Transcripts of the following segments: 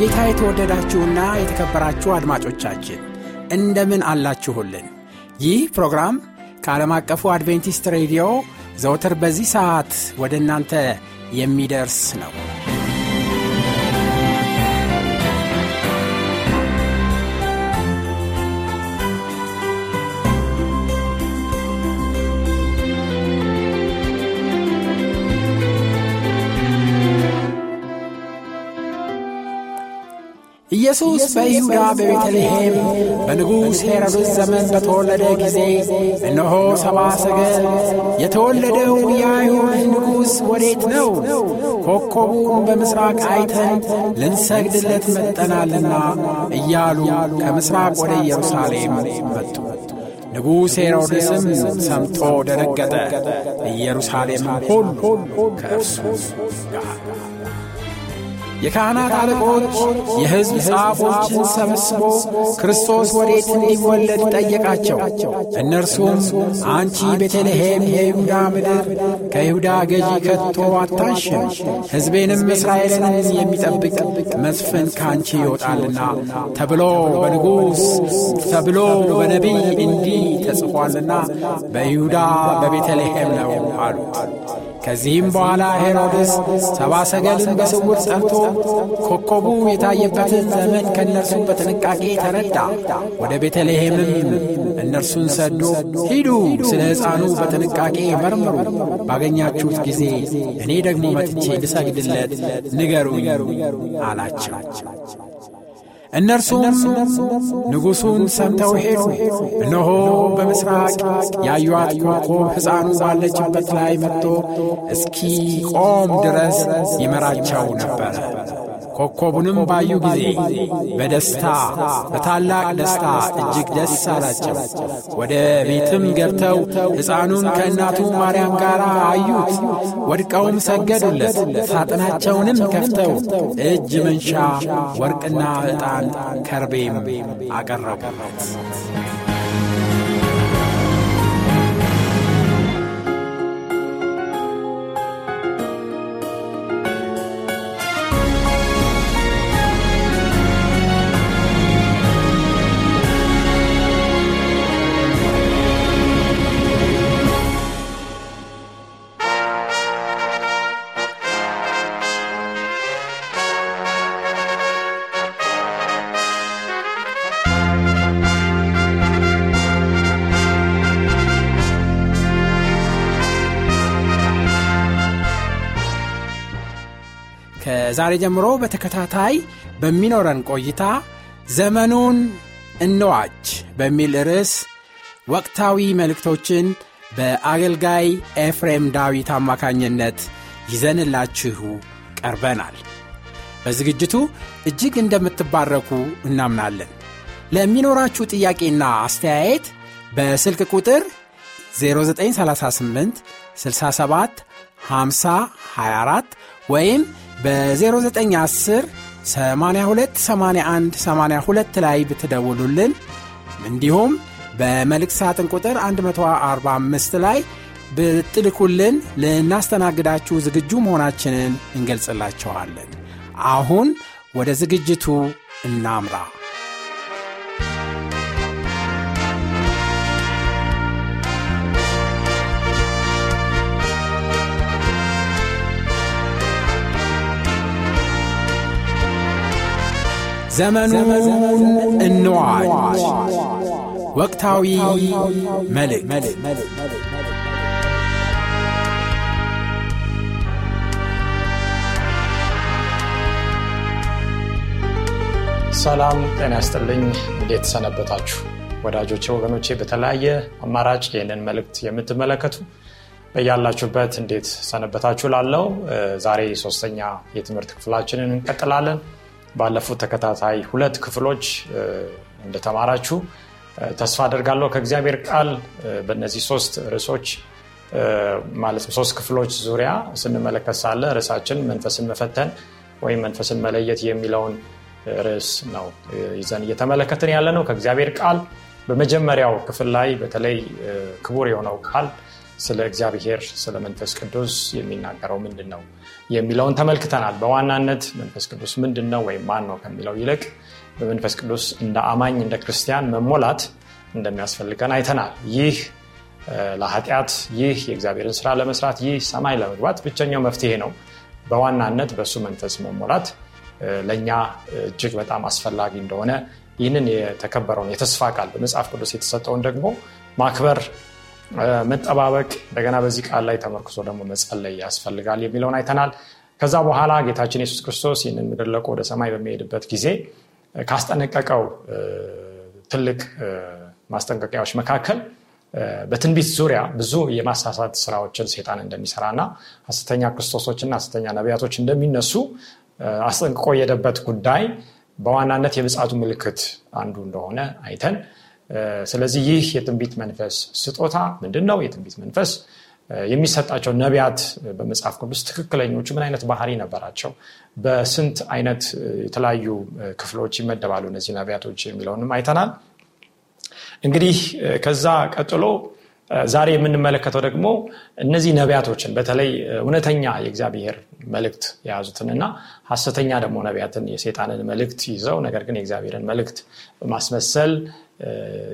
በጌታ የተወደዳችሁና የተከበራችሁ አድማጮቻችን እንደምን አላችሁልን? ይህ ፕሮግራም ከዓለም አቀፉ አድቬንቲስት ሬዲዮ ዘውትር በዚህ ሰዓት ወደ እናንተ የሚደርስ ነው። ኢየሱስ በይሁዳ በቤተልሔም በንጉሥ ሄሮድስ ዘመን በተወለደ ጊዜ እነሆ ሰባ ሰገል የተወለደው የአይሁድ ንጉሥ ወዴት ነው? ኮከቡን በምሥራቅ አይተን ልንሰግድለት መጠናልና እያሉ ከምሥራቅ ወደ ኢየሩሳሌም መጡ። ንጉሥ ሄሮድስም ሰምቶ ደነገጠ። ኢየሩሳሌምም ሁሉ ከእርሱ ጋር የካህናት አለቆች የሕዝብ ጸሐፎችን ሰብስቦ ክርስቶስ ወዴት እንዲወለድ ጠየቃቸው። እነርሱም አንቺ ቤተልሔም የይሁዳ ምድር ከይሁዳ ገዢ ከቶ አታንሽም፣ ሕዝቤንም እስራኤልን የሚጠብቅ መስፍን ከአንቺ ይወጣልና ተብሎ በንጉሥ ተብሎ በነቢይ እንዲህ ተጽፏልና በይሁዳ በቤተልሔም ነው አሉት። ከዚህም በኋላ ሄሮድስ ሰባ ሰገልን በስውር ጠርቶ ኮከቡ የታየበትን ዘመን ከእነርሱ በጥንቃቄ ተረዳ። ወደ ቤተልሔምም እነርሱን ሰዶ ሂዱ፣ ስለ ሕፃኑ በጥንቃቄ መርምሩ፣ ባገኛችሁት ጊዜ እኔ ደግሞ መጥቼ ልሰግድለት ንገሩኝ አላቸው። እነርሱም ንጉሡን ሰምተው ሄዱ። እነሆ በምሥራቅ ያዩአት ኮከብ ሕፃኑ ባለችበት ላይ መጥቶ እስኪ ቆም ድረስ ይመራቸው ነበረ። ኮከቡንም ባዩ ጊዜ በደስታ በታላቅ ደስታ እጅግ ደስ አላቸው። ወደ ቤትም ገብተው ሕፃኑን ከእናቱ ማርያም ጋር አዩት። ወድቀውም ሰገዱለት። ሳጥናቸውንም ከፍተው እጅ መንሻ ወርቅና ዕጣን ከርቤም አቀረቡለት። ከዛሬ ጀምሮ በተከታታይ በሚኖረን ቆይታ ዘመኑን እንዋጅ በሚል ርዕስ ወቅታዊ መልእክቶችን በአገልጋይ ኤፍሬም ዳዊት አማካኝነት ይዘንላችሁ ቀርበናል። በዝግጅቱ እጅግ እንደምትባረኩ እናምናለን። ለሚኖራችሁ ጥያቄና አስተያየት በስልክ ቁጥር 0938 67 50 24 ወይም በ0910 82 81 82 ላይ ብትደውሉልን እንዲሁም በመልእክት ሳጥን ቁጥር 145 ላይ ብትልኩልን ልናስተናግዳችሁ ዝግጁ መሆናችንን እንገልጽላቸዋለን። አሁን ወደ ዝግጅቱ እናምራ። ዘመኑን እንዋጅ ወቅታዊ መልእክት ሰላም ጤና ያስጥልኝ። እንዴት ሰነበታችሁ ወዳጆቼ፣ ወገኖቼ? በተለያየ አማራጭ ይህንን መልእክት የምትመለከቱ በያላችሁበት እንዴት ሰነበታችሁ ላለው ዛሬ ሶስተኛ የትምህርት ክፍላችንን እንቀጥላለን ባለፉት ተከታታይ ሁለት ክፍሎች እንደተማራችሁ ተስፋ አደርጋለሁ። ከእግዚአብሔር ቃል በእነዚህ ሶስት ርዕሶች ማለትም ሶስት ክፍሎች ዙሪያ ስንመለከት ሳለ ርዕሳችን መንፈስን መፈተን ወይም መንፈስን መለየት የሚለውን ርዕስ ነው ይዘን እየተመለከትን ያለ ነው ከእግዚአብሔር ቃል በመጀመሪያው ክፍል ላይ በተለይ ክቡር የሆነው ቃል ስለ እግዚአብሔር ስለ መንፈስ ቅዱስ የሚናገረው ምንድን ነው የሚለውን ተመልክተናል። በዋናነት መንፈስ ቅዱስ ምንድን ነው ወይም ማን ነው ከሚለው ይልቅ በመንፈስ ቅዱስ እንደ አማኝ እንደ ክርስቲያን መሞላት እንደሚያስፈልገን አይተናል። ይህ ለኃጢአት ይህ የእግዚአብሔርን ስራ ለመስራት ይህ ሰማይ ለመግባት ብቸኛው መፍትሄ ነው። በዋናነት በእሱ መንፈስ መሞላት ለእኛ እጅግ በጣም አስፈላጊ እንደሆነ ይህንን የተከበረውን የተስፋ ቃል በመጽሐፍ ቅዱስ የተሰጠውን ደግሞ ማክበር መጠባበቅ እንደገና በዚህ ቃል ላይ ተመርክሶ ደግሞ መጸለይ ያስፈልጋል የሚለውን አይተናል። ከዛ በኋላ ጌታችን የሱስ ክርስቶስ ይህንን ምድር ለቆ ወደ ሰማይ በሚሄድበት ጊዜ ካስጠነቀቀው ትልቅ ማስጠንቀቂያዎች መካከል በትንቢት ዙሪያ ብዙ የማሳሳት ስራዎችን ሴጣን እንደሚሰራ ና ሀሰተኛ ክርስቶሶችና ሀሰተኛ ነቢያቶች እንደሚነሱ አስጠንቅቆ የሄደበት ጉዳይ በዋናነት የምጽቱ ምልክት አንዱ እንደሆነ አይተን ስለዚህ ይህ የትንቢት መንፈስ ስጦታ ምንድን ነው የትንቢት መንፈስ የሚሰጣቸው ነቢያት በመጽሐፍ ቅዱስ ትክክለኞቹ ምን አይነት ባህሪ ነበራቸው? በስንት አይነት የተለያዩ ክፍሎች ይመደባሉ እነዚህ ነቢያቶች የሚለውንም አይተናል። እንግዲህ ከዛ ቀጥሎ ዛሬ የምንመለከተው ደግሞ እነዚህ ነቢያቶችን በተለይ እውነተኛ የእግዚአብሔር መልእክት የያዙትንና ሀሰተኛ ደግሞ ነቢያትን የሴጣንን መልእክት ይዘው ነገር ግን የእግዚአብሔርን መልእክት በማስመሰል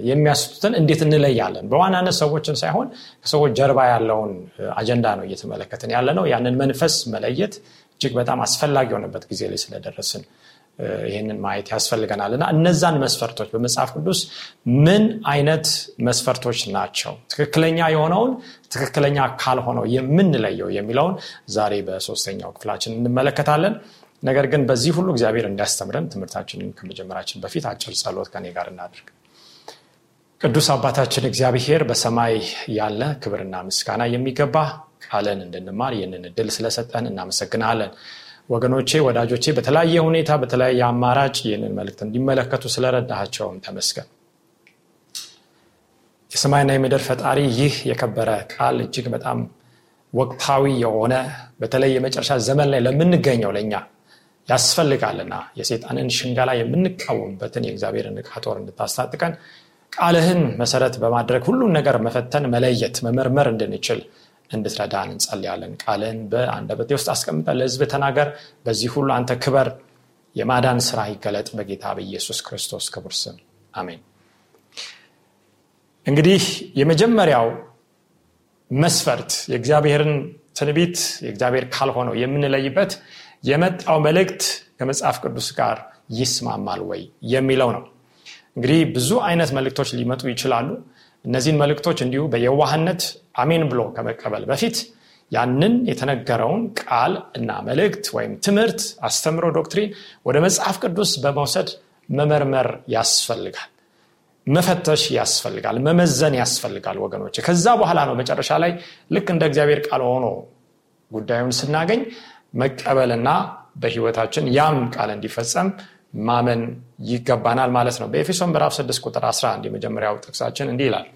የሚያስቱትን እንዴት እንለያለን? በዋናነት ሰዎችን ሳይሆን ከሰዎች ጀርባ ያለውን አጀንዳ ነው እየተመለከትን ያለ ነው ያንን መንፈስ መለየት እጅግ በጣም አስፈላጊ የሆነበት ጊዜ ላይ ስለደረስን ይህንን ማየት ያስፈልገናል እና እነዛን መስፈርቶች በመጽሐፍ ቅዱስ ምን አይነት መስፈርቶች ናቸው? ትክክለኛ የሆነውን ትክክለኛ ካልሆነው የምንለየው የሚለውን ዛሬ በሶስተኛው ክፍላችን እንመለከታለን። ነገር ግን በዚህ ሁሉ እግዚአብሔር እንዲያስተምረን ትምህርታችንን ከመጀመራችን በፊት አጭር ጸሎት ከኔ ጋር እናድርግ። ቅዱስ አባታችን እግዚአብሔር በሰማይ ያለ ክብርና ምስጋና የሚገባ ቃለን እንድንማር ይህንን እድል ስለሰጠን እናመሰግናለን ወገኖቼ ወዳጆቼ በተለያየ ሁኔታ በተለያየ አማራጭ ይህንን መልክት እንዲመለከቱ ስለረዳቸውም ተመስገን። የሰማይና የምድር ፈጣሪ ይህ የከበረ ቃል እጅግ በጣም ወቅታዊ የሆነ በተለይ የመጨረሻ ዘመን ላይ ለምንገኘው ለእኛ ያስፈልጋልና የሴጣንን ሽንገላ የምንቃወምበትን የእግዚአብሔርን ዕቃ እንድታስታጥቀን ቃልህን መሰረት በማድረግ ሁሉን ነገር መፈተን መለየት መመርመር እንድንችል እንድትረዳን እንጸልያለን። ቃልን በአንደበቴ ውስጥ አስቀምጠ ለህዝብ ተናገር። በዚህ ሁሉ አንተ ክበር የማዳን ስራ ይገለጥ በጌታ በኢየሱስ ክርስቶስ ክቡር ስም። አሜን። እንግዲህ የመጀመሪያው መስፈርት የእግዚአብሔርን ትንቢት የእግዚአብሔር ካልሆነው የምንለይበት የመጣው መልእክት ከመጽሐፍ ቅዱስ ጋር ይስማማል ወይ የሚለው ነው። እንግዲህ ብዙ አይነት መልእክቶች ሊመጡ ይችላሉ እነዚህን መልእክቶች እንዲሁ በየዋህነት አሜን ብሎ ከመቀበል በፊት ያንን የተነገረውን ቃል እና መልእክት ወይም ትምህርት አስተምሮ ዶክትሪን ወደ መጽሐፍ ቅዱስ በመውሰድ መመርመር ያስፈልጋል። መፈተሽ ያስፈልጋል። መመዘን ያስፈልጋል ወገኖች ከዛ በኋላ ነው መጨረሻ ላይ ልክ እንደ እግዚአብሔር ቃል ሆኖ ጉዳዩን ስናገኝ መቀበልና በህይወታችን ያም ቃል እንዲፈጸም ማመን ይገባናል ማለት ነው። በኤፌሶን ምዕራፍ 6 ቁጥር 11 የመጀመሪያው ጥቅሳችን እንዲህ ይላል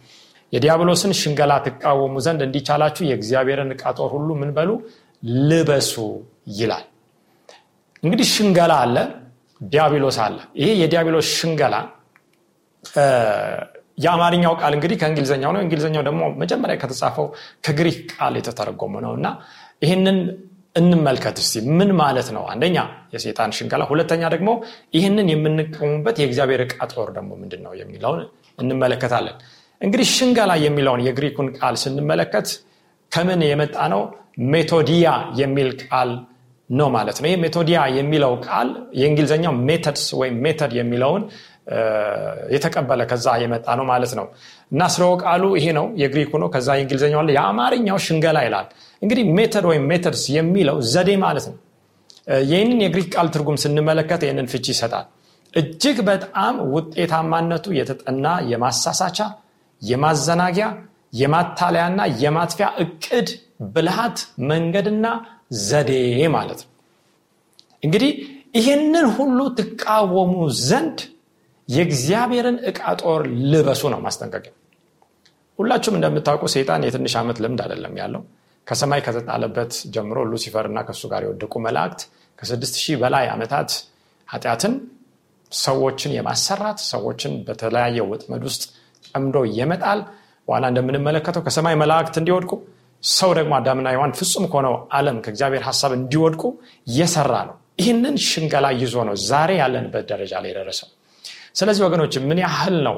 የዲያብሎስን ሽንገላ ትቃወሙ ዘንድ እንዲቻላችሁ የእግዚአብሔርን ዕቃ ጦር ሁሉ ምን በሉ? ልበሱ ይላል። እንግዲህ ሽንገላ አለ ዲያብሎስ አለ። ይሄ የዲያብሎስ ሽንገላ የአማርኛው ቃል እንግዲህ ከእንግሊዝኛው ነው። እንግሊዝኛው ደግሞ መጀመሪያ ከተጻፈው ከግሪክ ቃል የተተረጎመ ነው እና ይህንን እንመልከት እስቲ ምን ማለት ነው? አንደኛ የሴጣን ሽንገላ ሁለተኛ ደግሞ ይህንን የምንቀሙበት የእግዚአብሔር ዕቃ ጦር ደግሞ ምንድን ነው የሚለውን እንመለከታለን። እንግዲህ ሽንገላ የሚለውን የግሪኩን ቃል ስንመለከት ከምን የመጣ ነው? ሜቶዲያ የሚል ቃል ነው ማለት ነው። ይህ ሜቶዲያ የሚለው ቃል የእንግሊዝኛው methods ወይም method የሚለውን የተቀበለ ከዛ የመጣ ነው ማለት ነው እና ስለው ቃሉ ይሄ ነው የግሪኩ ነው። ከዛ የእንግሊዝኛው አለ። የአማርኛው ሽንገላ ይላል። እንግዲህ method ወይም methods የሚለው ዘዴ ማለት ነው። ይህንን የግሪክ ቃል ትርጉም ስንመለከት ይህንን ፍቺ ይሰጣል። እጅግ በጣም ውጤታማነቱ የተጠና የማሳሳቻ የማዘናጊያ የማታለያና የማጥፊያ እቅድ ብልሃት መንገድና ዘዴ ማለት ነው። እንግዲህ ይህንን ሁሉ ትቃወሙ ዘንድ የእግዚአብሔርን እቃ ጦር ልበሱ ነው ማስጠንቀቂያ ሁላችሁም እንደምታውቁ ሰይጣን የትንሽ ዓመት ልምድ አይደለም ያለው። ከሰማይ ከተጣለበት ጀምሮ ሉሲፈር እና ከእሱ ጋር የወደቁ መላእክት ከስድስት ሺህ በላይ ዓመታት ኃጢአትን ሰዎችን የማሰራት ሰዎችን በተለያየ ወጥመድ ውስጥ ጠምዶ የመጣል። በኋላ እንደምንመለከተው ከሰማይ መላእክት እንዲወድቁ ሰው ደግሞ አዳምና ሔዋን ፍጹም ከሆነው ዓለም ከእግዚአብሔር ሀሳብ እንዲወድቁ እየሰራ ነው። ይህንን ሽንገላ ይዞ ነው ዛሬ ያለንበት ደረጃ ላይ የደረሰው ስለዚህ ወገኖች ምን ያህል ነው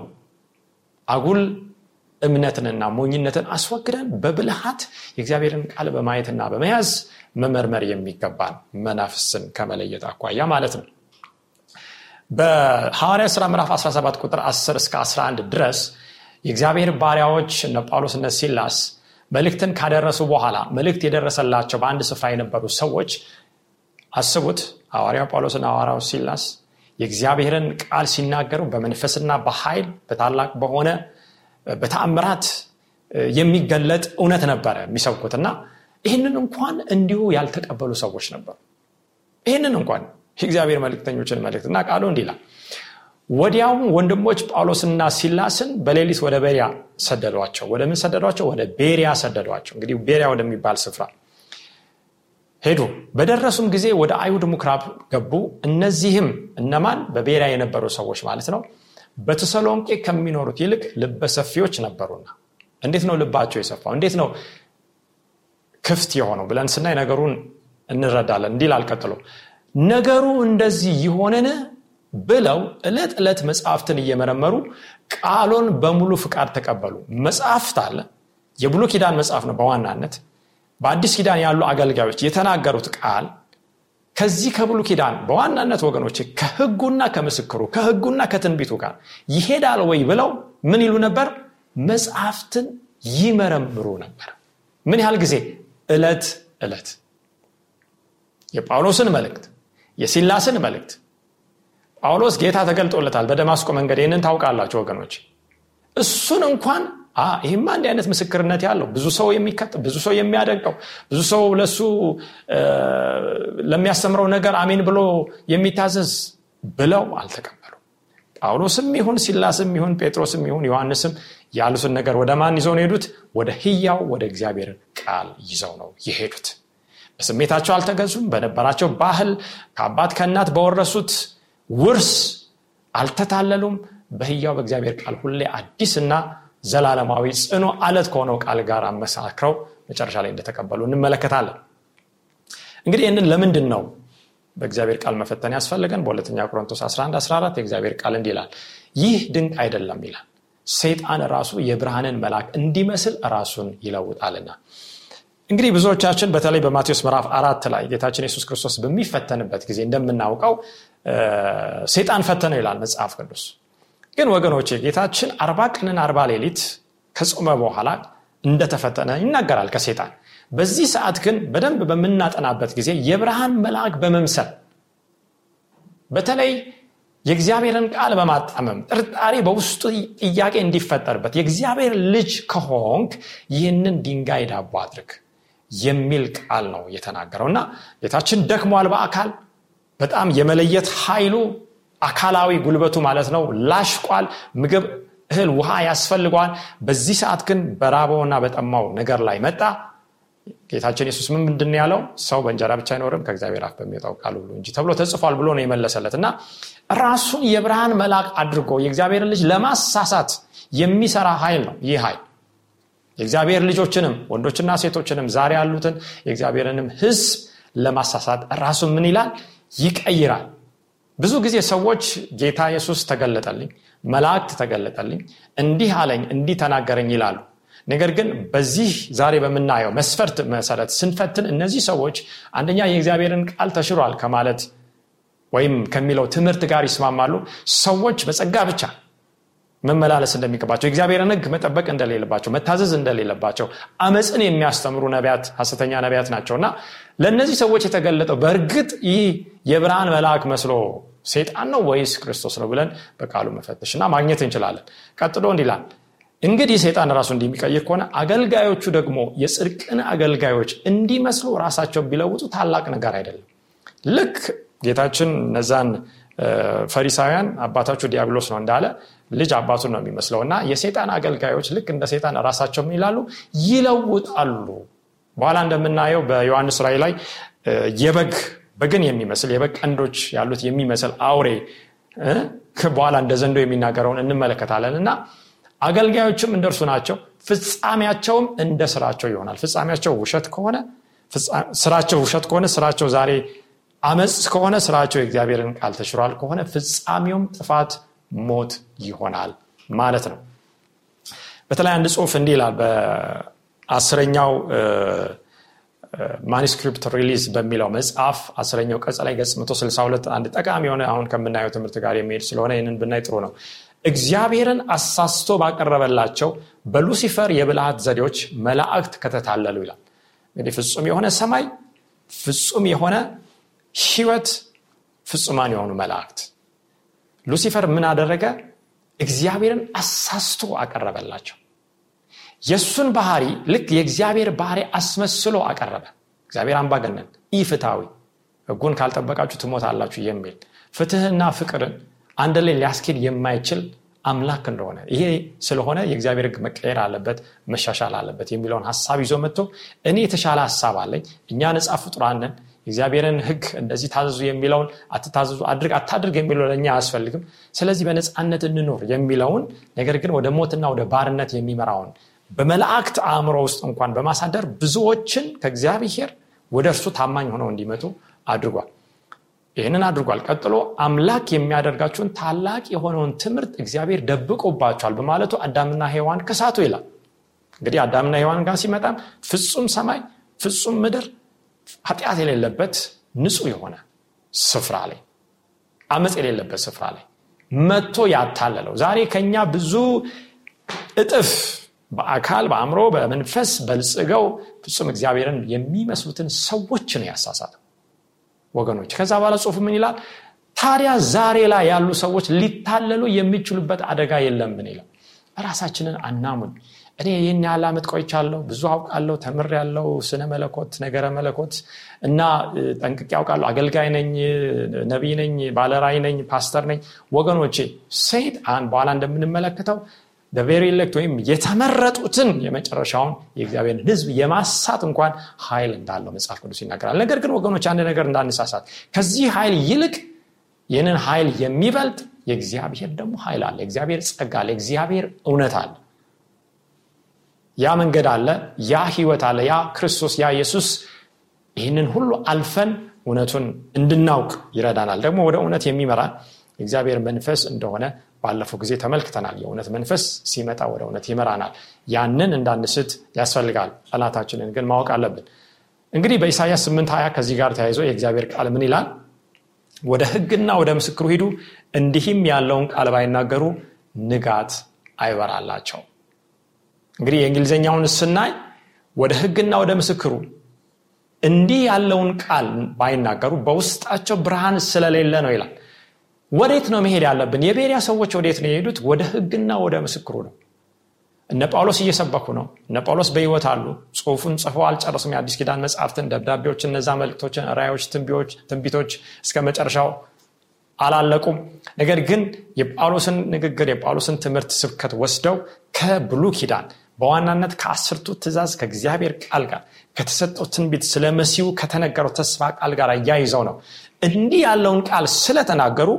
አጉል እምነትንና ሞኝነትን አስወግደን በብልሃት የእግዚአብሔርን ቃል በማየትና በመያዝ መመርመር የሚገባን መናፍስን ከመለየት አኳያ ማለት ነው። በሐዋርያ ሥራ ምዕራፍ 17 ቁጥር 10 እስከ 11 ድረስ የእግዚአብሔር ባሪያዎች እነ ጳውሎስ እነ ሲላስ መልእክትን ካደረሱ በኋላ መልእክት የደረሰላቸው በአንድ ስፍራ የነበሩ ሰዎች አስቡት። ሐዋርያው ጳውሎስና ሐዋርያው ሲላስ የእግዚአብሔርን ቃል ሲናገሩ በመንፈስና በኃይል በታላቅ በሆነ በተአምራት የሚገለጥ እውነት ነበረ የሚሰብኩት እና ይህንን እንኳን እንዲሁ ያልተቀበሉ ሰዎች ነበሩ። ይህንን እንኳን የእግዚአብሔር መልክተኞችን መልክት እና ቃሉ እንዲላል ወዲያውም ወንድሞች ጳውሎስና ሲላስን በሌሊት ወደ ቤሪያ ሰደዷቸው። ወደ ምን ሰደዷቸው? ወደ ቤሪያ ሰደዷቸው. እንግዲህ ቤሪያ ወደሚባል ስፍራ ሄዱ። በደረሱም ጊዜ ወደ አይሁድ ምኩራብ ገቡ። እነዚህም እነማን? በቤሪያ የነበሩ ሰዎች ማለት ነው። በተሰሎንቄ ከሚኖሩት ይልቅ ልበሰፊዎች ነበሩና። እንዴት ነው ልባቸው የሰፋው? እንዴት ነው ክፍት የሆነው? ብለን ስናይ ነገሩን እንረዳለን። እንዲል አልቀጥሎ ነገሩ እንደዚህ ይሆንን ብለው ዕለት ዕለት መጽሐፍትን እየመረመሩ ቃሎን በሙሉ ፍቃድ ተቀበሉ። መጽሐፍት አለ። የብሉ ኪዳን መጽሐፍ ነው በዋናነት በአዲስ ኪዳን ያሉ አገልጋዮች የተናገሩት ቃል ከዚህ ከብሉ ኪዳን በዋናነት ወገኖች ከህጉና ከምስክሩ ከህጉና ከትንቢቱ ጋር ይሄዳል ወይ ብለው ምን ይሉ ነበር? መጽሐፍትን ይመረምሩ ነበር። ምን ያህል ጊዜ? እለት እለት የጳውሎስን መልእክት የሲላስን መልእክት። ጳውሎስ ጌታ ተገልጦለታል በደማስቆ መንገድ። ይህንን ታውቃላቸው ወገኖች እሱን እንኳን ይህማ እንዲህ አይነት ምስክርነት ያለው ብዙ ሰው የሚከጥ ብዙ ሰው የሚያደንቀው ብዙ ሰው ለሱ ለሚያስተምረው ነገር አሜን ብሎ የሚታዘዝ ብለው አልተቀበሉ ጳውሎስም ይሁን ሲላስም ይሁን ጴጥሮስም ይሁን ዮሐንስም ያሉትን ነገር ወደ ማን ይዘው ነው ሄዱት ወደ ህያው ወደ እግዚአብሔር ቃል ይዘው ነው የሄዱት። በስሜታቸው አልተገዙም በነበራቸው ባህል ከአባት ከእናት በወረሱት ውርስ አልተታለሉም። በህያው በእግዚአብሔር ቃል ሁሌ አዲስና ዘላለማዊ ጽኖ አለት ከሆነው ቃል ጋር አመሳክረው መጨረሻ ላይ እንደተቀበሉ እንመለከታለን። እንግዲህ ይህንን ለምንድን ነው በእግዚአብሔር ቃል መፈተን ያስፈልገን በሁለተኛ ቆሮንቶስ 11 14 የእግዚአብሔር ቃል እንዲህ ይላል ይህ ድንቅ አይደለም ይላል። ሰይጣን ራሱ የብርሃንን መልአክ እንዲመስል ራሱን ይለውጣልና። እንግዲህ ብዙዎቻችን በተለይ በማቴዎስ ምዕራፍ አራት ላይ ጌታችን የሱስ ክርስቶስ በሚፈተንበት ጊዜ እንደምናውቀው ሰይጣን ፈተነው ይላል መጽሐፍ ቅዱስ ግን ወገኖቼ ጌታችን አርባ ቀንን አርባ ሌሊት ከጾመ በኋላ እንደተፈተነ ይናገራል ከሴጣን በዚህ ሰዓት ግን በደንብ በምናጠናበት ጊዜ የብርሃን መልአክ በመምሰል በተለይ የእግዚአብሔርን ቃል በማጣመም ጥርጣሬ በውስጡ ጥያቄ እንዲፈጠርበት የእግዚአብሔር ልጅ ከሆንክ ይህንን ድንጋይ ዳቦ አድርግ የሚል ቃል ነው የተናገረው። እና ጌታችን ደክሟል በአካል በጣም የመለየት ኃይሉ አካላዊ ጉልበቱ ማለት ነው ላሽቋል። ምግብ እህል ውሃ ያስፈልገዋል። በዚህ ሰዓት ግን በራበውና በጠማው ነገር ላይ መጣ። ጌታችን የሱስ ምን ምንድን ያለው? ሰው በእንጀራ ብቻ አይኖርም ከእግዚአብሔር አፍ በሚወጣው ቃል ሁሉ እንጂ ተብሎ ተጽፏል ብሎ ነው የመለሰለት። እና ራሱን የብርሃን መልአክ አድርጎ የእግዚአብሔርን ልጅ ለማሳሳት የሚሰራ ኃይል ነው ይህ ኃይል። የእግዚአብሔር ልጆችንም ወንዶችና ሴቶችንም ዛሬ ያሉትን የእግዚአብሔርንም ህዝብ ለማሳሳት ራሱን ምን ይላል? ይቀይራል ብዙ ጊዜ ሰዎች ጌታ ኢየሱስ ተገለጠልኝ መላእክት ተገለጠልኝ እንዲህ አለኝ እንዲህ ተናገረኝ ይላሉ። ነገር ግን በዚህ ዛሬ በምናየው መስፈርት መሰረት ስንፈትን እነዚህ ሰዎች አንደኛ የእግዚአብሔርን ቃል ተሽሯል ከማለት ወይም ከሚለው ትምህርት ጋር ይስማማሉ። ሰዎች በጸጋ ብቻ መመላለስ እንደሚገባቸው የእግዚአብሔርን ህግ መጠበቅ እንደሌለባቸው መታዘዝ እንደሌለባቸው አመፅን የሚያስተምሩ ነቢያት ሀሰተኛ ነቢያት ናቸው ለእነዚህ ሰዎች የተገለጠው በእርግጥ ይህ የብርሃን መልአክ መስሎ ሴጣን ነው ወይስ ክርስቶስ ነው ብለን በቃሉ መፈተሽ እና ማግኘት እንችላለን? ቀጥሎ እንዲላል እንግዲህ ሰይጣን ራሱ እንዲሚቀይር ከሆነ አገልጋዮቹ ደግሞ የጽድቅን አገልጋዮች እንዲመስሉ ራሳቸው ቢለውጡ ታላቅ ነገር አይደለም። ልክ ጌታችን እነዛን ፈሪሳውያን አባታቸው ዲያብሎስ ነው እንዳለ ልጅ አባቱን ነው የሚመስለው እና የሴጣን አገልጋዮች ልክ እንደ ሴጣን ራሳቸው ይላሉ? ይለውጣሉ። በኋላ እንደምናየው በዮሐንስ ራይ ላይ የበግ በግን የሚመስል የበግ ቀንዶች ያሉት የሚመስል አውሬ በኋላ እንደ ዘንዶ የሚናገረውን እንመለከታለን። እና አገልጋዮችም እንደርሱ ናቸው። ፍጻሜያቸውም እንደ ስራቸው ይሆናል። ፍጻሜያቸው ውሸት ከሆነ ስራቸው ውሸት ከሆነ ስራቸው ዛሬ አመፅ ከሆነ ስራቸው የእግዚአብሔርን ቃል ተሽሯል ከሆነ ፍጻሜውም ጥፋት ሞት ይሆናል ማለት ነው። በተለይ አንድ ጽሁፍ እንዲህ ይላል በአስረኛው Manuscript Release በሚለው መጽሐፍ አስረኛው ቀጽ ላይ ገጽ 162 አንድ ጠቃሚ የሆነ አሁን ከምናየው ትምህርት ጋር የሚሄድ ስለሆነ ይህንን ብናይ ጥሩ ነው። እግዚአብሔርን አሳስቶ ባቀረበላቸው በሉሲፈር የብልሃት ዘዴዎች መላእክት ከተታለሉ ይላል። እንግዲህ ፍጹም የሆነ ሰማይ ፍጹም የሆነ ህይወት ፍጹማን የሆኑ መላእክት። ሉሲፈር ምን አደረገ? እግዚአብሔርን አሳስቶ አቀረበላቸው የእሱን ባህሪ ልክ የእግዚአብሔር ባህሪ አስመስሎ አቀረበ። እግዚአብሔር አምባገነን ኢፍታዊ ህጉን ካልጠበቃችሁ ትሞታላችሁ የሚል ፍትህና ፍቅርን አንድ ላይ ሊያስኬድ የማይችል አምላክ እንደሆነ ይሄ ስለሆነ የእግዚአብሔር ህግ መቀየር አለበት መሻሻል አለበት የሚለውን ሀሳብ ይዞ መጥቶ እኔ የተሻለ ሀሳብ አለኝ እኛ ነጻ ፍጡራንን የእግዚአብሔርን ህግ እንደዚህ ታዘዙ የሚለውን አትታዘዙ አድርግ አታድርግ የሚለው ለእኛ አያስፈልግም። ስለዚህ በነፃነት እንኖር የሚለውን ነገር ግን ወደ ሞትና ወደ ባርነት የሚመራውን በመላእክት አእምሮ ውስጥ እንኳን በማሳደር ብዙዎችን ከእግዚአብሔር ወደ እርሱ ታማኝ ሆነው እንዲመጡ አድርጓል። ይህንን አድርጓል። ቀጥሎ አምላክ የሚያደርጋቸውን ታላቅ የሆነውን ትምህርት እግዚአብሔር ደብቆባቸዋል በማለቱ አዳምና ሔዋን ከሳቱ ይላል። እንግዲህ አዳምና ሔዋን ጋር ሲመጣም ፍጹም ሰማይ ፍጹም ምድር ኃጢአት የሌለበት ንጹህ የሆነ ስፍራ ላይ አመፅ የሌለበት ስፍራ ላይ መጥቶ ያታለለው። ዛሬ ከኛ ብዙ እጥፍ በአካል በአእምሮ በመንፈስ በልጽገው ፍጹም እግዚአብሔርን የሚመስሉትን ሰዎች ነው ያሳሳተው ወገኖች። ከዛ በኋላ ጽሁፍ ምን ይላል? ታዲያ ዛሬ ላይ ያሉ ሰዎች ሊታለሉ የሚችሉበት አደጋ የለምን ይላል? ራሳችንን አናሙን። እኔ ይህን ያህል ዓመት ቆይቻለሁ ብዙ አውቃለሁ ተምሬያለሁ ስነ መለኮት ነገረ መለኮት እና ጠንቅቄ አውቃለሁ አገልጋይ ነኝ ነቢይ ነኝ ባለራዕይ ነኝ ፓስተር ነኝ። ወገኖቼ ሰይጣን በኋላ እንደምንመለከተው very elect ወይም የተመረጡትን የመጨረሻውን የእግዚአብሔርን ህዝብ የማሳት እንኳን ኃይል እንዳለው መጽሐፍ ቅዱስ ይናገራል። ነገር ግን ወገኖች አንድ ነገር እንዳንሳሳት ከዚህ ኃይል ይልቅ ይህንን ኃይል የሚበልጥ የእግዚአብሔር ደግሞ ኃይል አለ። የእግዚአብሔር ጸጋ አለ። የእግዚአብሔር እውነት አለ። ያ መንገድ አለ ያ ህይወት አለ ያ ክርስቶስ ያ ኢየሱስ። ይህንን ሁሉ አልፈን እውነቱን እንድናውቅ ይረዳናል። ደግሞ ወደ እውነት የሚመራ እግዚአብሔር መንፈስ እንደሆነ ባለፈው ጊዜ ተመልክተናል። የእውነት መንፈስ ሲመጣ ወደ እውነት ይመራናል። ያንን እንዳንስት ያስፈልጋል። ጠላታችንን ግን ማወቅ አለብን። እንግዲህ በኢሳያስ 8 20 ከዚህ ጋር ተያይዞ የእግዚአብሔር ቃል ምን ይላል? ወደ ህግና ወደ ምስክሩ ሂዱ እንዲህም ያለውን ቃል ባይናገሩ ንጋት አይበራላቸው እንግዲህ የእንግሊዝኛውን ስናይ ወደ ህግና ወደ ምስክሩ እንዲህ ያለውን ቃል ባይናገሩ በውስጣቸው ብርሃን ስለሌለ ነው ይላል ወዴት ነው መሄድ ያለብን? የቤሪያ ሰዎች ወዴት ነው የሄዱት? ወደ ህግና ወደ ምስክሩ ነው። እነ ጳውሎስ እየሰበኩ ነው። እነ ጳውሎስ በህይወት አሉ። ጽሁፉን ጽፈው አልጨረሱም። የአዲስ ኪዳን መጽሐፍትን ደብዳቤዎች እነዛ መልክቶችን ራዮች ትንቢቶች እስከ መጨረሻው አላለቁም። ነገር ግን የጳውሎስን ንግግር የጳውሎስን ትምህርት ስብከት ወስደው ከብሉ ኪዳን በዋናነት ከአስርቱ ትእዛዝ ከእግዚአብሔር ቃል ጋር ከተሰጠው ትንቢት ስለ መሲሁ ከተነገረው ተስፋ ቃል ጋር እያይዘው ነው። እንዲህ ያለውን ቃል ስለተናገሩ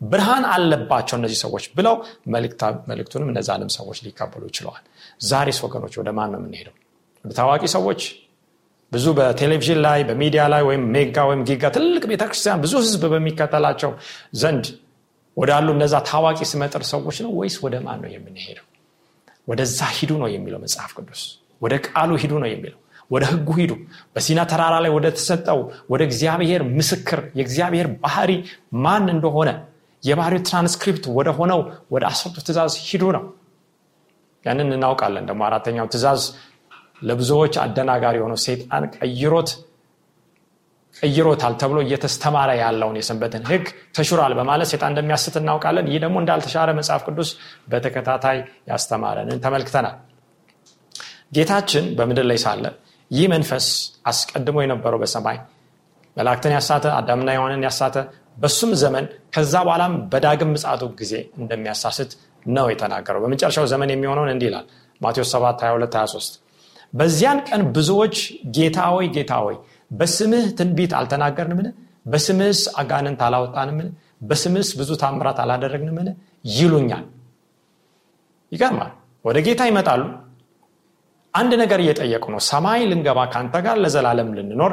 ብርሃን አለባቸው እነዚህ ሰዎች ብለው መልእክቱንም እነዛንም ሰዎች ሊቀበሉ ይችለዋል ዛሬስ ወገኖች ወደ ማን ነው የምንሄደው? ወደ ታዋቂ ሰዎች? ብዙ በቴሌቪዥን ላይ በሚዲያ ላይ ወይም mega ወይም giga ትልቅ ቤተክርስቲያን ብዙ ህዝብ በሚከተላቸው ዘንድ ወዳሉ እነዛ ታዋቂ ስመጥር ሰዎች ነው ወይስ ወደ ማን ነው የምንሄደው? ወደዛ ሂዱ ነው የሚለው መጽሐፍ ቅዱስ። ወደ ቃሉ ሂዱ ነው የሚለው። ወደ ህጉ ሂዱ። በሲና ተራራ ላይ ወደ ተሰጠው ወደ እግዚአብሔር ምስክር የእግዚአብሔር ባህሪ ማን እንደሆነ የባህሪው ትራንስክሪፕት ወደ ሆነው ወደ አስርቱ ትእዛዝ ሂዱ ነው። ያንን እናውቃለን ደግሞ አራተኛው ትእዛዝ ለብዙዎች አደናጋሪ የሆነው ሴጣን ቀይሮት ቀይሮታል ተብሎ እየተስተማረ ያለውን የሰንበትን ህግ ተሽሯል በማለት ሴጣን እንደሚያስት እናውቃለን። ይህ ደግሞ እንዳልተሻረ መጽሐፍ ቅዱስ በተከታታይ ያስተማረንን ተመልክተናል። ጌታችን በምድር ላይ ሳለ ይህ መንፈስ አስቀድሞ የነበረው በሰማይ መላእክትን ያሳተ አዳምና የሆነን ያሳተ በሱም ዘመን ከዛ በኋላም በዳግም ምጻቱ ጊዜ እንደሚያሳስት ነው የተናገረው። በመጨረሻው ዘመን የሚሆነውን እንዲህ ይላል ማቴዎስ 7 22 23 በዚያን ቀን ብዙዎች ጌታ ሆይ ጌታ ሆይ በስምህ ትንቢት አልተናገርንምን? በስምህስ አጋንንት አላወጣንምን? በስምህስ ብዙ ታምራት አላደረግንምን? ይሉኛል። ይገርማል። ወደ ጌታ ይመጣሉ። አንድ ነገር እየጠየቁ ነው። ሰማይ ልንገባ ከአንተ ጋር ለዘላለም ልንኖር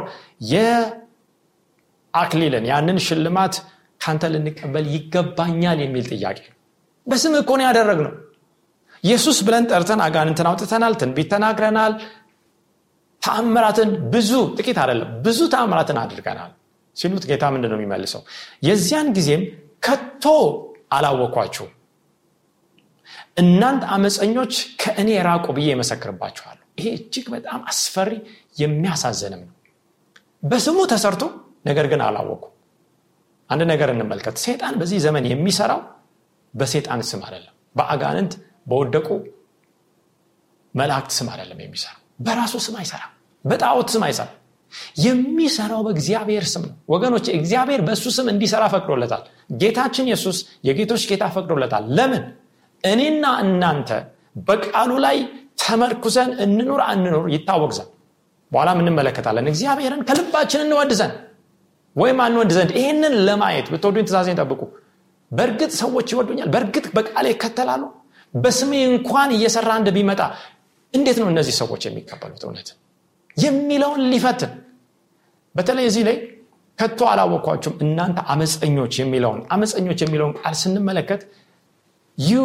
የአክሊልን ያንን ሽልማት ካንተ ልንቀበል ይገባኛል የሚል ጥያቄ። በስም እኮ ያደረግ ነው ኢየሱስ ብለን ጠርተን አጋንንትን አውጥተናል ትንቢት ተናግረናል። ተአምራትን ብዙ ጥቂት አይደለም ብዙ ተአምራትን አድርገናል ሲሉት ጌታ ምንድን ነው የሚመልሰው? የዚያን ጊዜም ከቶ አላወኳችሁ እናንት አመፀኞች ከእኔ ራቁ ብዬ የመሰክርባችኋለሁ ይሄ እጅግ በጣም አስፈሪ የሚያሳዝንም ነው። በስሙ ተሰርቶ ነገር ግን አላወቁ አንድ ነገር እንመልከት። ሴጣን በዚህ ዘመን የሚሰራው በሴጣን ስም አይደለም። በአጋንንት በወደቁ መላእክት ስም አይደለም የሚሰራው። በራሱ ስም አይሰራም። በጣዖት ስም አይሰራም። የሚሰራው በእግዚአብሔር ስም ነው። ወገኖች እግዚአብሔር በእሱ ስም እንዲሰራ ፈቅዶለታል። ጌታችን የሱስ የጌቶች ጌታ ፈቅዶለታል። ለምን? እኔና እናንተ በቃሉ ላይ ተመርኩዘን እንኑር አንኑር ይታወቅ ዘንድ። በኋላ እንመለከታለን። እግዚአብሔርን ከልባችን እንወድ ዘንድ ወይም አንወድ ዘንድ ይህንን ለማየት ብትወዱኝ ትእዛዜን ጠብቁ። በእርግጥ ሰዎች ይወዱኛል። በእርግጥ በቃሌ ይከተላሉ። በስሜ እንኳን እየሰራ እንደ ቢመጣ እንዴት ነው እነዚህ ሰዎች የሚቀበሉት? እውነት የሚለውን ሊፈትን። በተለይ እዚህ ላይ ከቶ አላወኳችሁም እናንተ አመፀኞች የሚለውን አመፀኞች የሚለውን ቃል ስንመለከት you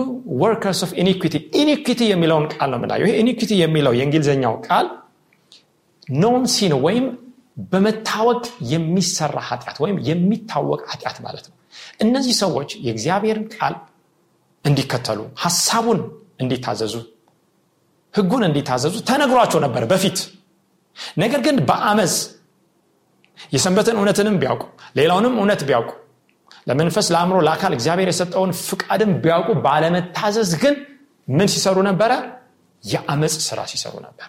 workers of iniquity iniquity የሚለውን ቃል ነው ምናየው ይሄ iniquity የሚለው የእንግሊዝኛው ቃል known ወይም በመታወቅ የሚሰራ ኃጢአት ወይም የሚታወቅ ኃጢአት ማለት ነው። እነዚህ ሰዎች የእግዚአብሔርን ቃል እንዲከተሉ ሀሳቡን እንዲታዘዙ ህጉን እንዲታዘዙ ተነግሯቸው ነበር በፊት። ነገር ግን በአመፅ የሰንበትን እውነትንም ቢያውቁ ሌላውንም እውነት ቢያውቁ ለመንፈስ ለአእምሮ ለአካል እግዚአብሔር የሰጠውን ፍቃድም ቢያውቁ ባለመታዘዝ ግን ምን ሲሰሩ ነበረ? የአመፅ ስራ ሲሰሩ ነበር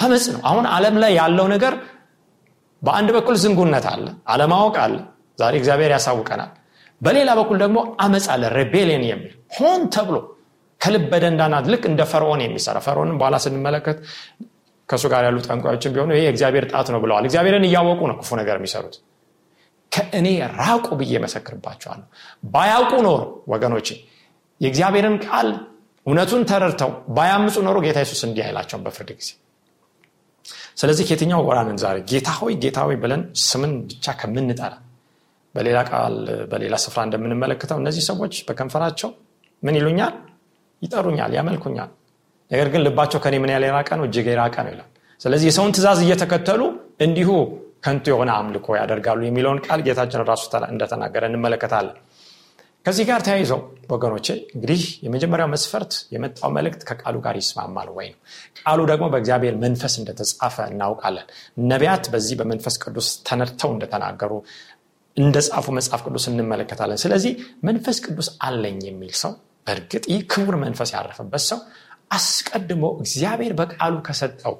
አመፅ ነው። አሁን አለም ላይ ያለው ነገር በአንድ በኩል ዝንጉነት አለ አለማወቅ አለ ዛሬ እግዚአብሔር ያሳውቀናል። በሌላ በኩል ደግሞ አመፅ አለ ሬቤሊየን የሚል ሆን ተብሎ ከልብ በደንዳናት ልክ እንደ ፈርዖን የሚሰራ ፈርዖንም በኋላ ስንመለከት ከእሱ ጋር ያሉ ጠንቋዮችን ቢሆኑ ይሄ እግዚአብሔር ጣት ነው ብለዋል። እግዚአብሔርን እያወቁ ነው ክፉ ነገር የሚሰሩት። ከእኔ ራቁ ብዬ መሰክርባቸዋለሁ። ባያውቁ ኖሮ ወገኖች የእግዚአብሔርን ቃል እውነቱን ተረድተው ባያምፁ ኖሮ ጌታ የሱስ እንዲህ አይላቸውን በፍርድ ጊዜ ስለዚህ ከየትኛው ጎራንን ዛሬ? ጌታ ሆይ ጌታ ሆይ ብለን ስምን ብቻ ከምንጠራ በሌላ ቃል በሌላ ስፍራ እንደምንመለከተው እነዚህ ሰዎች በከንፈራቸው ምን ይሉኛል? ይጠሩኛል ያመልኩኛል። ነገር ግን ልባቸው ከኔ ምን ያለ የራቀ ነው? እጅግ የራቀ ነው ይላል። ስለዚህ የሰውን ትእዛዝ እየተከተሉ እንዲሁ ከንቱ የሆነ አምልኮ ያደርጋሉ የሚለውን ቃል ጌታችን ራሱ እንደተናገረ እንመለከታለን ከዚህ ጋር ተያይዘው ወገኖቼ እንግዲህ የመጀመሪያው መስፈርት የመጣው መልእክት ከቃሉ ጋር ይስማማል ወይ ነው? ቃሉ ደግሞ በእግዚአብሔር መንፈስ እንደተጻፈ እናውቃለን። ነቢያት በዚህ በመንፈስ ቅዱስ ተነድተው እንደተናገሩ እንደጻፉ መጽሐፍ ቅዱስ እንመለከታለን። ስለዚህ መንፈስ ቅዱስ አለኝ የሚል ሰው በእርግጥ ይህ ክቡር መንፈስ ያረፈበት ሰው አስቀድሞ እግዚአብሔር በቃሉ ከሰጠው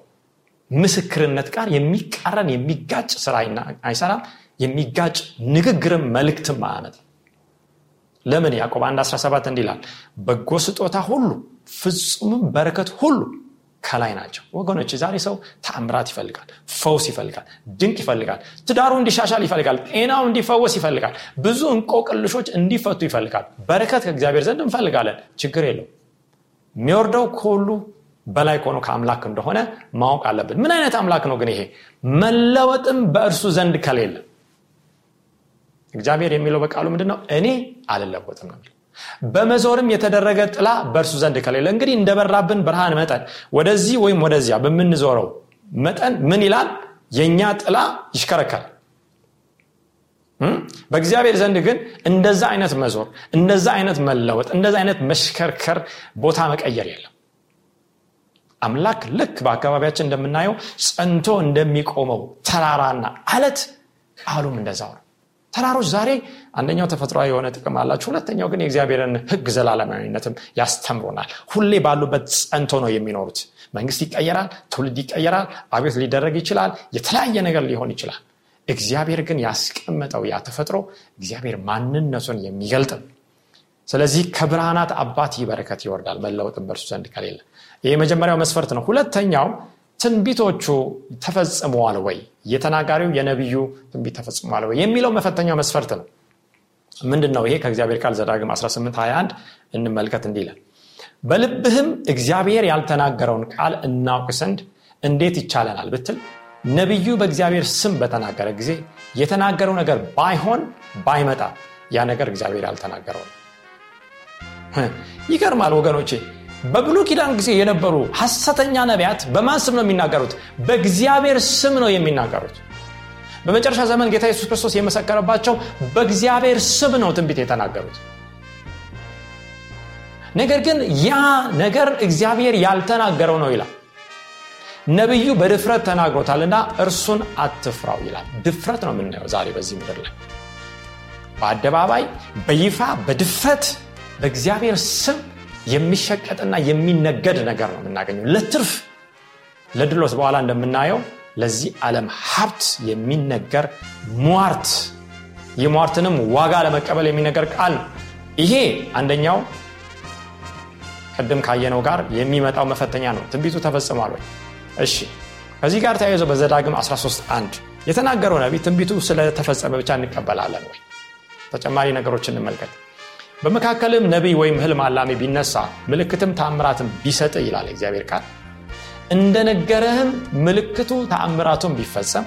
ምስክርነት ጋር የሚቃረን የሚጋጭ ስራ አይሰራም የሚጋጭ ንግግርም መልእክትም አያመጣ ለምን ያዕቆብ 1 17 እንዲላል በጎ ስጦታ ሁሉ ፍጹምም በረከት ሁሉ ከላይ ናቸው። ወገኖች ዛሬ ሰው ተአምራት ይፈልጋል ፈውስ ይፈልጋል ድንቅ ይፈልጋል ትዳሩ እንዲሻሻል ይፈልጋል ጤናው እንዲፈወስ ይፈልጋል ብዙ እንቆቅልሾች እንዲፈቱ ይፈልጋል በረከት ከእግዚአብሔር ዘንድ እንፈልጋለን። ችግር የለው የሚወርደው ከሁሉ በላይ ከሆኑ ከአምላክ እንደሆነ ማወቅ አለብን። ምን አይነት አምላክ ነው ግን ይሄ? መለወጥም በእርሱ ዘንድ ከሌለ እግዚአብሔር የሚለው በቃሉ ምንድነው? እኔ አልለወጥም ነው በመዞርም የተደረገ ጥላ በእርሱ ዘንድ ከሌለ እንግዲህ እንደበራብን ብርሃን መጠን ወደዚህ ወይም ወደዚያ በምንዞረው መጠን ምን ይላል? የእኛ ጥላ ይሽከረከራል። በእግዚአብሔር ዘንድ ግን እንደዛ አይነት መዞር እንደዛ አይነት መለወጥ እንደዛ አይነት መሽከርከር ቦታ መቀየር የለም። አምላክ ልክ በአካባቢያችን እንደምናየው ጸንቶ እንደሚቆመው ተራራና አለት ቃሉም እንደዛው ነው ተራሮች ዛሬ አንደኛው ተፈጥሯዊ የሆነ ጥቅም አላቸው ሁለተኛው ግን የእግዚአብሔርን ህግ ዘላለማዊነትም ያስተምሩናል። ሁሌ ባሉበት ጸንቶ ነው የሚኖሩት። መንግስት ይቀየራል ትውልድ ይቀየራል አቤት ሊደረግ ይችላል የተለያየ ነገር ሊሆን ይችላል። እግዚአብሔር ግን ያስቀመጠው ያ ተፈጥሮ እግዚአብሔር ማንነቱን የሚገልጥ ስለዚህ ከብርሃናት አባት ይበረከት ይወርዳል መለወጥን በእርሱ ዘንድ ከሌለ። ይህ የመጀመሪያው መስፈርት ነው። ሁለተኛው ትንቢቶቹ ተፈጽመዋል ወይ? የተናጋሪው የነቢዩ ትንቢት ተፈጽመዋል ወይ? የሚለው መፈተኛው መስፈርት ነው። ምንድን ነው ይሄ? ከእግዚአብሔር ቃል ዘዳግም 1821 እንመልከት እንዲለን በልብህም እግዚአብሔር ያልተናገረውን ቃል እናውቅ ዘንድ እንዴት ይቻለናል ብትል ነቢዩ በእግዚአብሔር ስም በተናገረ ጊዜ የተናገረው ነገር ባይሆን ባይመጣ ያ ነገር እግዚአብሔር ያልተናገረው ይገርማል ወገኖቼ በብሉ ኪዳን ጊዜ የነበሩ ሐሰተኛ ነቢያት በማን ስም ነው የሚናገሩት? በእግዚአብሔር ስም ነው የሚናገሩት። በመጨረሻ ዘመን ጌታ ኢየሱስ ክርስቶስ የመሰከረባቸው በእግዚአብሔር ስም ነው ትንቢት የተናገሩት። ነገር ግን ያ ነገር እግዚአብሔር ያልተናገረው ነው ይላል። ነቢዩ በድፍረት ተናግሮታልና እርሱን አትፍራው ይላል። ድፍረት ነው የምናየው ዛሬ በዚህ ምድር ላይ። በአደባባይ በይፋ በድፍረት በእግዚአብሔር ስም የሚሸቀጥና የሚነገድ ነገር ነው የምናገኘው። ለትርፍ ለድሎት በኋላ እንደምናየው ለዚህ ዓለም ሀብት የሚነገር ሟርት የሟርትንም ዋጋ ለመቀበል የሚነገር ቃል ነው። ይሄ አንደኛው ቅድም ካየነው ጋር የሚመጣው መፈተኛ ነው። ትንቢቱ ተፈጽሟል ወይ? እሺ ከዚህ ጋር ተያይዞ በዘዳግም 13 1 የተናገረው ነቢ ትንቢቱ ስለተፈጸመ ብቻ እንቀበላለን ወይ? ተጨማሪ ነገሮች እንመልከት በመካከልም ነቢይ ወይም ህልም አላሚ ቢነሳ ምልክትም ተአምራትም ቢሰጥ ይላል እግዚአብሔር ቃል። እንደነገረህም ምልክቱ ተአምራቱን ቢፈጸም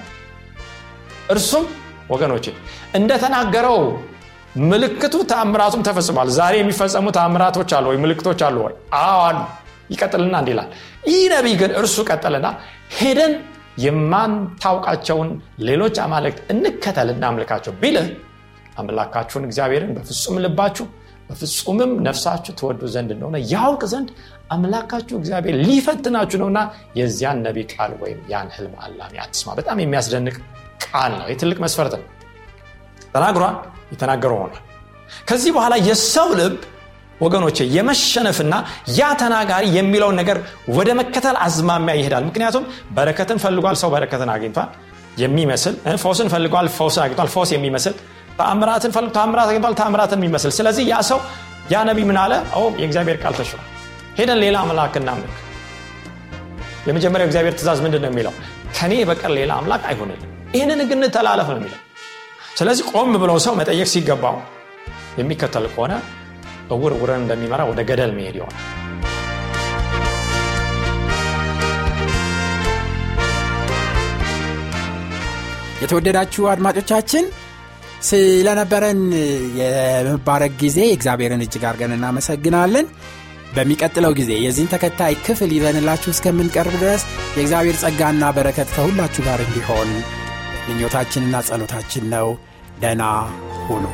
እርሱም ወገኖች እንደተናገረው ምልክቱ ተአምራቱም ተፈጽሟል። ዛሬ የሚፈጸሙ ተአምራቶች አሉ ወይ? ምልክቶች አሉ ወይ? አሉ። ይቀጥልና እንዲ ይህ ነቢይ ግን እርሱ ቀጠልና ሄደን የማንታውቃቸውን ሌሎች አማልክት እንከተል እናምልካቸው ቢልህ አምላካችሁን እግዚአብሔርን በፍጹም ልባችሁ በፍጹምም ነፍሳችሁ ትወዱ ዘንድ እንደሆነ ያውቅ ዘንድ አምላካችሁ እግዚአብሔር ሊፈትናችሁ ነውና የዚያን ነቢ ቃል ወይም ያን ህልም አላሚ አትስማ በጣም የሚያስደንቅ ቃል ነው። የትልቅ መስፈርት ነው። ተናግሯል የተናገረው ሆኗል። ከዚህ በኋላ የሰው ልብ ወገኖቼ የመሸነፍና ያ ተናጋሪ የሚለውን ነገር ወደ መከተል አዝማሚያ ይሄዳል። ምክንያቱም በረከትን ፈልጓል ሰው በረከትን አግኝቷል። የሚመስል ፈውስን ፈልጓል ፈውስን አግኝቷል። ፈውስ የሚመስል ተአምራትን ፈልግ ተአምራት አግኝቷል ተአምራትን የሚመስል። ስለዚህ ያ ሰው ያ ነቢ ምን አለ? የእግዚአብሔር ቃል ተሽሯል ሄደን ሌላ አምላክ እናምልክ። የመጀመሪያው እግዚአብሔር ትእዛዝ ምንድን ነው የሚለው? ከኔ በቀር ሌላ አምላክ አይሆንልም ይህንን ግን ተላለፍ ነው የሚለው። ስለዚህ ቆም ብለው ሰው መጠየቅ ሲገባው የሚከተል ከሆነ እውር ውረን እንደሚመራ ወደ ገደል መሄድ ይሆናል። የተወደዳችሁ አድማጮቻችን ስለነበረን የመባረክ ጊዜ እግዚአብሔርን እጅግ አድርገን እናመሰግናለን። በሚቀጥለው ጊዜ የዚህን ተከታይ ክፍል ይዘንላችሁ እስከምንቀርብ ድረስ የእግዚአብሔር ጸጋና በረከት ከሁላችሁ ጋር እንዲሆን ምኞታችንና ጸሎታችን ነው። ደና ሁኑ